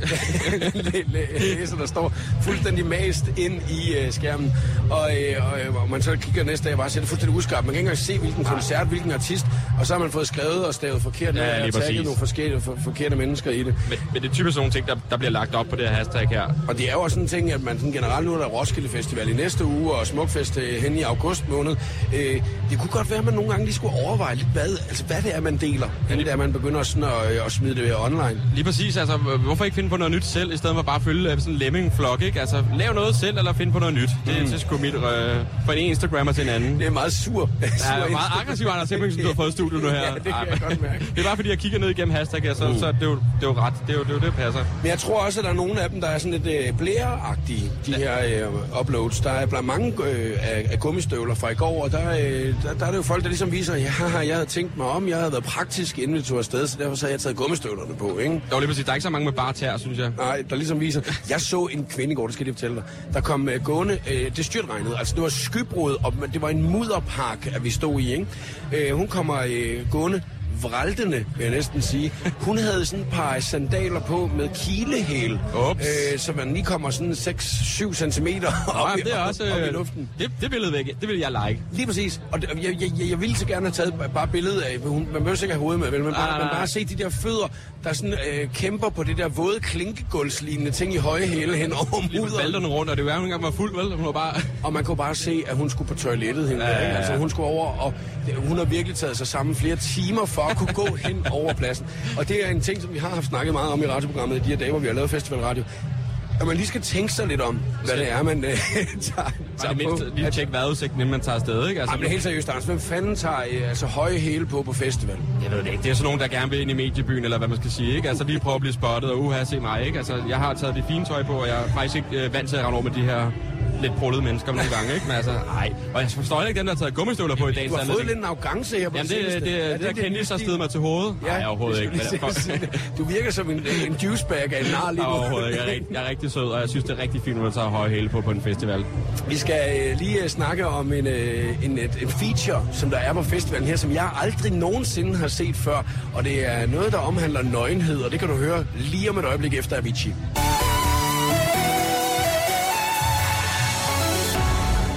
Læ- læser, der står fuldstændig mast ind i øh, skærmen. Og, øh, og, øh, og man så kigger næste dag bare ser det fuldstændig uskarpt. Man kan ikke engang se, hvilken koncert, hvilken artist, og så har man fået skrevet og stavet forkert, Ja, og tagget præcis. nogle forskellige, for, forkerte mennesker i det. Men, men det er typisk sådan nogle ting, der, der bliver lagt op på det her hashtag her. Og det er jo også sådan en ting, at man sådan generelt nu er der Roskilde Festival i næste uge, og Smukfest øh, hen i august måned. Øh, det kunne godt være, at man nogle gange lige skulle overveje lidt, hvad, altså, hvad det er, man deler, inden det er, man begynder sådan at, øh, at smide det online. Lige præcis, altså hvorfor ikke finde på noget nyt selv, i stedet for bare at følge øh, sådan en lemming-flok, ikke? Altså lav noget selv, eller find på noget nyt. Det er Mm. mm. sgu mit øh, fra en Instagrammer til en anden. Det er meget sur. Ja, sur meget aggressiv, Anders Hemmingsen, du har fået i studiet nu her. Ja, det kan Ej, jeg godt mærke. Det er bare fordi, jeg kigger ned igennem hashtag her, så, Uh. så er det, jo, det er jo ret. Det er jo det, er jo det passer. Men jeg tror også, at der er nogle af dem, der er sådan lidt øh, blæreagtige, de her øh, uploads. Der er blandt mange øh, af, af gummistøvler fra i går, og der, øh, der, der er det jo folk, der ligesom viser, ja, jeg havde tænkt mig om, jeg havde været praktisk, inden vi tog afsted, så derfor så havde jeg taget gummistøvlerne på, ikke? Der var lige præcis, der er ikke så mange med bare tær, synes jeg. Nej, der ligesom viser... Jeg så en kvinde i går, det skal jeg fortælle dig. Der kom uh, gående... Uh, det styrtregnede. Altså, det var skybrud, og det var en mudderpark, at vi stod i, ikke? Uh, hun kommer uh, gående vraltende, vil jeg næsten sige. Hun havde sådan et par sandaler på med kilehæl, øh, så man lige kommer sådan 6-7 cm op, i, det er også, op, op i øh, luften. Det, det billede væk, det vil jeg like. Lige præcis. Og det, jeg, jeg, jeg, jeg ville så gerne have taget bare billedet af, hun, man behøver ikke have hovedet med, vel? Man, Nej, bare, man bare se de der fødder, der sådan øh, kæmper på det der våde klinkegulvslignende ting i høje hæle hen over Lige mudderen. bælterne rundt, og det var ikke engang var fuld, vel? Hun var bare... Og man kunne bare se, at hun skulle på toilettet hende Ja, ja, ja, ja. Altså, hun skulle over, og det- hun har virkelig taget sig sammen flere timer for at kunne gå hen over pladsen. Og det er en ting, som vi har haft snakket meget om i radioprogrammet i de her dage, hvor vi har lavet festivalradio. At man lige skal tænke sig lidt om, hvad det er, man øh, tager, Bare det mindste på. lige tjekke vejrudsigten, inden man tager afsted, ikke? Altså, men helt seriøst, Anders, hvem fanden tager øh, altså, høje hæle på på festival? Jeg ved det ikke. Det er sådan nogen, der gerne vil ind i mediebyen, eller hvad man skal sige, ikke? Altså lige prøve at blive spottet, og uha, se mig, ikke? Altså, jeg har taget det fine tøj på, og jeg er faktisk ikke øh, vant til at rende over med de her lidt prullede mennesker nogle gange, ikke? Men altså, nej. Og jeg forstår ikke dem, der har taget gummistøvler på i dagens Du har fået lidt en arrogance her på Jamen, det, det, det, Er det, det, det stedet mig til hovedet. Ja, Nej, overhovedet ikke. det. Du virker som en, en juicebag af en nar lige nu. overhovedet ikke. Jeg er, rigtig, jeg er rigtig sød, og jeg synes, det er rigtig fint, at man tager høje hæle på på en festival. Vi skal øh, lige øh, snakke om en, øh, en, et, en feature, som der er på festivalen her, som jeg aldrig nogensinde har set før. Og det er noget, der omhandler nøgenhed, og det kan du høre lige om et øjeblik efter Avicii.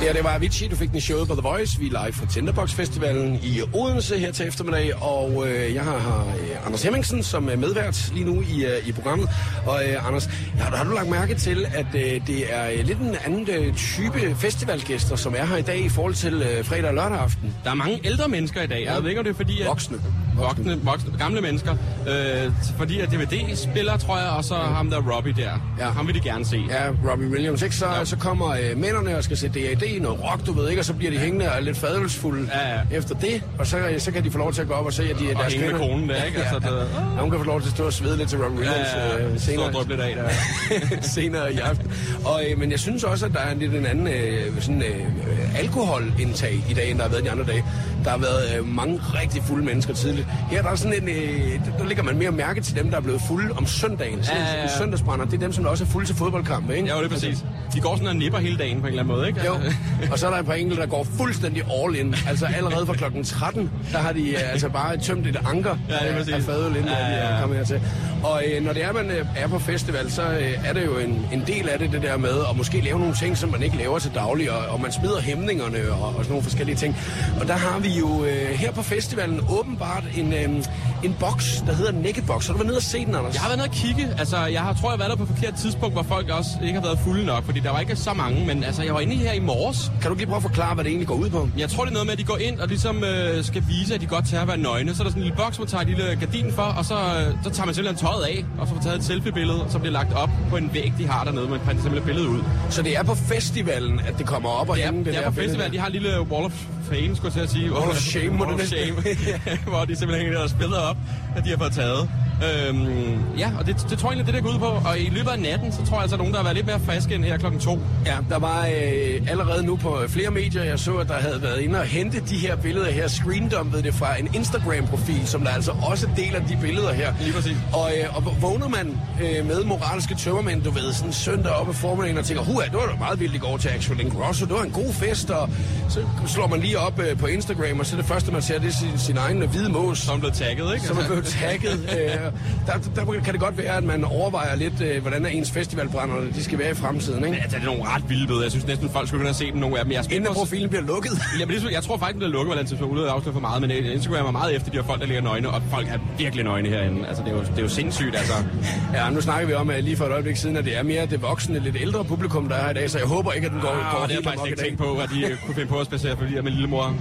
Ja, det var Avicii, du fik den i showet på The Voice. Vi er live fra Tinderbox Festivalen i Odense her til eftermiddag, og øh, jeg har, har øh, Anders Hemmingsen som er medvært lige nu i, øh, i programmet. Og øh, Anders, har, har du lagt mærke til, at øh, det er øh, lidt en anden øh, type festivalgæster, som er her i dag i forhold til øh, fredag og lørdag aften? Der er mange ældre mennesker i dag. Jeg ved ikke, om det er fordi... At... Voksne. Voksne, voksne, gamle mennesker. Øh, fordi at DVD spiller, tror jeg, og så ham der Robbie der. Ja. Ham vil de gerne se. Ja, Robbie Williams, ikke? Så, ja. så kommer øh, mændene og skal se DAD, noget rock, du ved ikke, og så bliver de hængende og lidt fadelsfulde ja, ja. efter det, og så, så kan de få lov til at gå op og se, at de Og deres kvinder- konen der, ikke? Altså, ja, det- ja. Hun kan få lov til at stå og svede lidt til Robbie Williams Ja, ja, ja. øh, Stå senere. og dryppe lidt af der. senere i aften. Og, øh, men jeg synes også, at der er lidt en anden øh, sådan, øh, alkoholindtag i dag, end der har været de andre dage. Der har været øh, mange rigtig fulde mennesker tidligt. Her der er sådan en, øh, der, ligger man mere mærke til dem, der er blevet fulde om søndagen. Sådan Ja, ja, ja. en søndagsbrænder, det er dem, som også er fulde til fodboldkampe, ikke? Ja, det er præcis. De går sådan og nipper hele dagen på en eller anden måde, ikke? Jo, og så er der et par enkelte, der går fuldstændig all in. Altså allerede fra klokken 13, der har de øh, altså bare tømt et anker Ja, det er af- præcis. af fadøl, inden Ja, ja, de ja, er kommet hertil. Og øh, når det er, man øh, er på festival, så øh, er det jo en, en del af det, det der med at måske lave nogle ting, som man ikke laver til daglig, og, og man smider hæmningerne og, og sådan nogle forskellige ting. Og der har vi jo øh, her på festivalen åbenbart en, øh, um, en boks, der hedder Box. Har du været nede og se den, Anders? Jeg har været nede og kigge. Altså, jeg har, tror, jeg har været der på et forkert tidspunkt, hvor folk også ikke har været fulde nok, fordi der var ikke så mange, men altså, jeg var inde her i morges. Kan du lige prøve at forklare, hvad det egentlig går ud på? Jeg tror, det er noget med, at de går ind og ligesom øh, skal vise, at de godt tager at være nøgne. Så er der sådan en lille boks, man tager et lille gardin for, og så, øh, så tager man simpelthen tøjet af, og så får taget et selfie-billede, som bliver lagt op på en væg, de har dernede. Man printer simpelthen billedet ud. Så det er på festivalen, at det kommer op og Ja, hænge det det er der på billede festival. De har en lille wall of fame, skulle jeg til at sige. Wall of shame, Wall det of shame. hvor de simpelthen hænger deres billeder op, op, at de har fået taget. Øhm, ja, og det, det tror jeg egentlig, det der går ud på. Og i løbet af natten, så tror jeg altså, at nogen, der har været lidt mere friske end her klokken to. Ja, der var øh, allerede nu på flere medier, jeg så, at der havde været inde og hente de her billeder her, screendumpet det fra en Instagram-profil, som der altså også deler de billeder her. Lige præcis. Og, øh, og vågner man øh, med moralske tømmermænd, du ved, sådan søndag op ad formiddagen og tænker, huha, det var da meget vildt i går til Axel Ingrosso, det var en god fest, og så slår man lige op øh, på Instagram, og så det første, man ser, det er sin, sin egen hvide mås. Som blevet tagget, ikke? Som er blevet tagget. øh, der, der kan det godt være, at man overvejer lidt, øh, hvordan er ens festivalbrænder, de skal være i fremtiden, ikke? Altså, det er nogle ret vilde billeder. Jeg synes næsten, folk skulle kunne have set dem, nogle af dem. Jeg Inden på- profilen bliver lukket. Ja, men det, jeg tror faktisk, den bliver lukket, hvordan det uden at afsløre for meget, men øh, Instagram er meget efter de her folk, der ligger nøgne, og folk er virkelig nøgne herinde. Altså, det er jo, det er jo sindssygt, altså. Ja, nu snakker vi om at lige for et øjeblik siden, at det er mere det voksne, lidt ældre publikum, der er her i dag, så jeg håber ikke, at den går, Ah, går det har jeg faktisk ikke tænkt på, at de kunne finde på at spacere for de her med lillemor.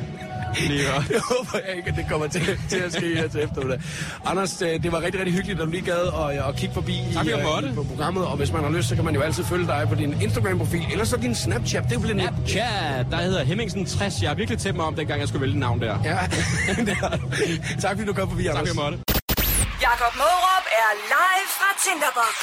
Lige og... Jeg håber ikke, at det kommer til, til at ske her til eftermiddag. Anders, øh, det var rigtig, rigtig hyggeligt, at du lige gad at, at kigge forbi Tak, i, jeg øh, i, på programmet. Og hvis man har lyst, så kan man jo altid følge dig på din Instagram-profil, eller så din Snapchat. Det er blevet Snapchat, der hedder Hemmingsen 60. Jeg har virkelig tæt mig om, dengang jeg skulle vælge navn der. Ja, det. Tak fordi du kom forbi, Tak, Anders. jeg måtte. Jakob Mårup er live fra Tinderbox.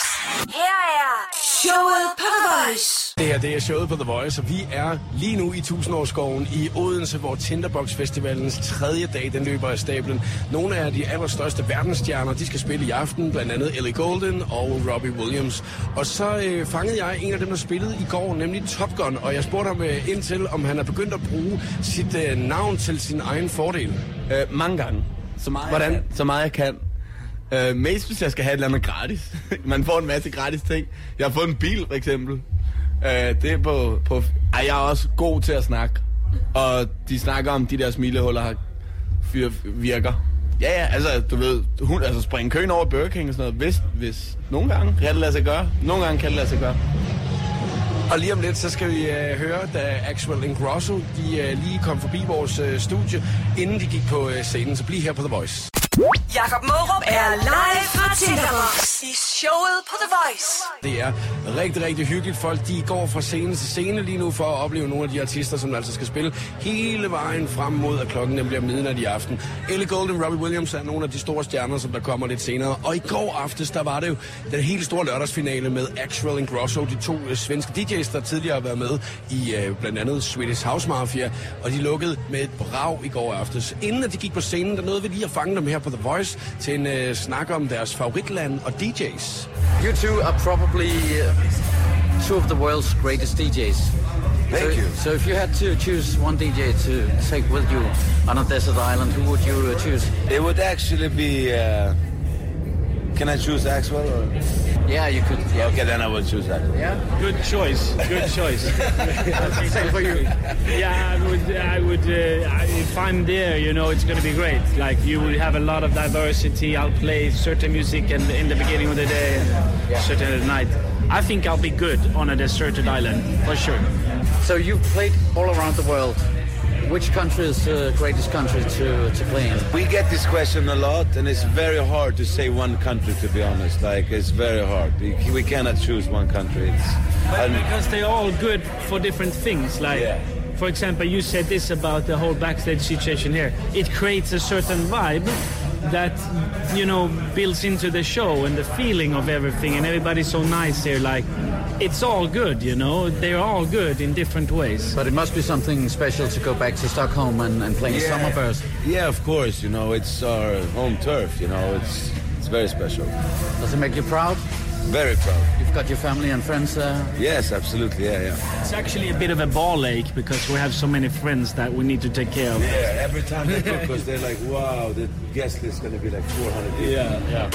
Her er showet på The Voice. Det her det er showet på The Voice, og vi er lige nu i Tusindårsskoven i Odense, hvor Tinderbox Festivalens tredje dag, den løber af stablen. Nogle af de allerstørste verdensstjerner, de skal spille i aften, blandt andet Ellie Golden og Robbie Williams. Og så øh, fangede jeg en af dem, der spillede i går, nemlig Top Gun, og jeg spurgte ham øh, ind til, om han er begyndt at bruge sit øh, navn til sin egen fordel. Øh, mange gange. Så meget Hvordan? Jeg kan. Så meget jeg kan. Øh, mest hvis jeg skal have et eller andet gratis. Man får en masse gratis ting. Jeg har fået en bil, for eksempel. Øh, det er på, på... Ej, jeg er også god til at snakke. Og de snakker om, de der smilehuller har fyr, virker. Ja, ja, altså, du ved, hun, altså springe køen over Burger King og sådan noget, hvis, hvis nogle gange kan det lade sig gøre. Nogle gange kan det lade sig gøre. Og lige om lidt, så skal vi øh, høre, da Axel Ingrosso, de øh, lige kom forbi vores øh, studie, inden de gik på øh, scenen. Så bliv her på The Voice. Jakob Mørup er live fra Tinderbox. i showet på The Voice. Det er rigtig, rigtig hyggeligt. Folk de går fra scene til scene lige nu for at opleve nogle af de artister, som altså skal spille hele vejen frem mod, at klokken den bliver midnat i aften. Ellie Golden, Robbie Williams er nogle af de store stjerner, som der kommer lidt senere. Og i går aftes, der var det jo den helt store lørdagsfinale med Axel Ingrosso, de to øh, svenske DJ's, der tidligere har været med i øh, blandt andet Swedish House Mafia. Og de lukkede med et brag i går aftes. Inden at de gik på scenen, der nåede vi lige at fange dem her på The Voice til en øh, snak om deres favoritland og DJ's. You two are probably uh, two of the world's greatest DJs. Thank so, you. So if you had to choose one DJ to take with you on a desert island, who would you uh, choose? It would actually be. Uh, can I choose Axwell? Or? Yeah, you could. Yeah. Okay, then I will choose that. Yeah. Good choice. Good choice. Same for you. Yeah, I would. I would. Uh, I- if I'm there, you know, it's going to be great. Like you will have a lot of diversity. I'll play certain music and in the beginning of the day, and certain at night. I think I'll be good on a deserted island for sure. So you've played all around the world. Which country is the greatest country to, to play in? We get this question a lot, and it's very hard to say one country. To be honest, like it's very hard. We, we cannot choose one country. It's, But because they're all good for different things. Like, for example, you said this about the whole backstage situation here. It creates a certain vibe that you know builds into the show and the feeling of everything, and everybody's so nice here. Like, it's all good, you know. They're all good in different ways. But it must be something special to go back to Stockholm and, and play Yeah. Summerburst. Yeah, of course. You know, it's our home turf. You know, it's it's very special. Does it make you proud? Very proud. You've got your family and friends there. Yes, absolutely. Yeah, yeah. It's actually a bit of a ball ache because we have so many friends that we need to take care of. Yeah, every time they book us, they're like, "Wow, the guest list is going to be like 400 people." Yeah, yeah.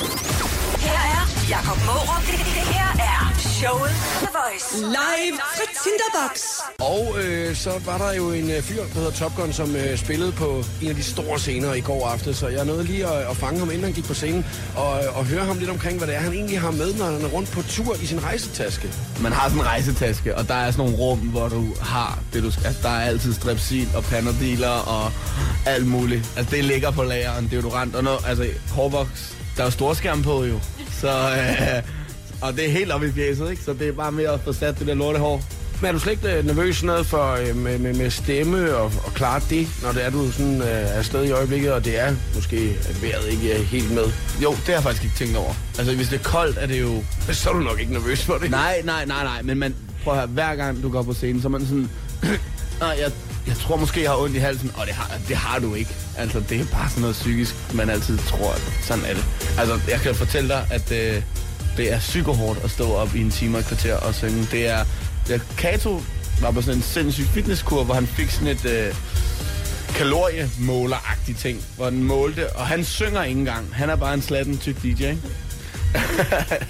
Her er Jakob Mårup. Det, det her er showet The Voice. Live fra Tinderbox. Og øh, så var der jo en øh, fyr, der hedder Top Gun, som øh, spillede på en af de store scener i går aftes. Så jeg nåede lige at, at fange ham, inden han gik på scenen, og, og høre ham lidt omkring, hvad det er, han egentlig har med, når han er rundt på tur i sin rejsetaske. Man har sådan en rejsetaske, og der er sådan nogle rum, hvor du har det, du skal. Altså, der er altid strepsil og panodiler og alt muligt. Altså, det ligger på lageren, deodorant og noget. Altså, Hårbox, der er jo storskærm på jo. Så, øh, og det er helt oppe i fjeset, ikke? Så det er bare med at få sat det der lortehår. Men er du slet ikke øh, nervøs noget for, øh, med, med, med stemme og, og klare det, når det er, du sådan, øh, er afsted i øjeblikket, og det er måske at vejret ikke er helt med? Jo, det har jeg faktisk ikke tænkt over. Altså, hvis det er koldt, er det jo... Så er du nok ikke nervøs for det. Nej, nej, nej, nej. Men man, prøv at høre, hver gang du går på scenen, så er man sådan... nej, jeg, jeg tror måske, jeg har ondt i halsen. Og det har, det har du ikke. Altså, det er bare sådan noget psykisk, man altid tror, at sådan er det. Altså, jeg kan fortælle dig, at øh, det er psykohårdt at stå op i en time og et kvarter og synge. Det er... Ja, Kato var på sådan en sindssyg fitnesskur, hvor han fik sådan et... Øh, kaloriemåler-agtig ting, hvor den målte, og han synger ikke engang. Han er bare en slatten tyk DJ.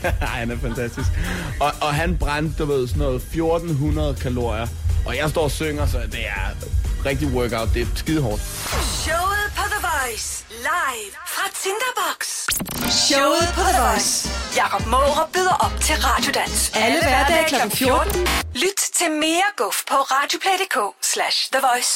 Ej, han er fantastisk. Og, og han brændte, du ved, sådan noget 1400 kalorier. Og jeg står og synger, så det er rigtig workout. Det er skide hårdt. Showet på The Voice. Live fra Tinderbox. Showet på The Voice. Jakob Mårup byder op til Radiodans. Alle hverdage kl. 14. Lyt til mere guf på radioplay.dk slash The Voice.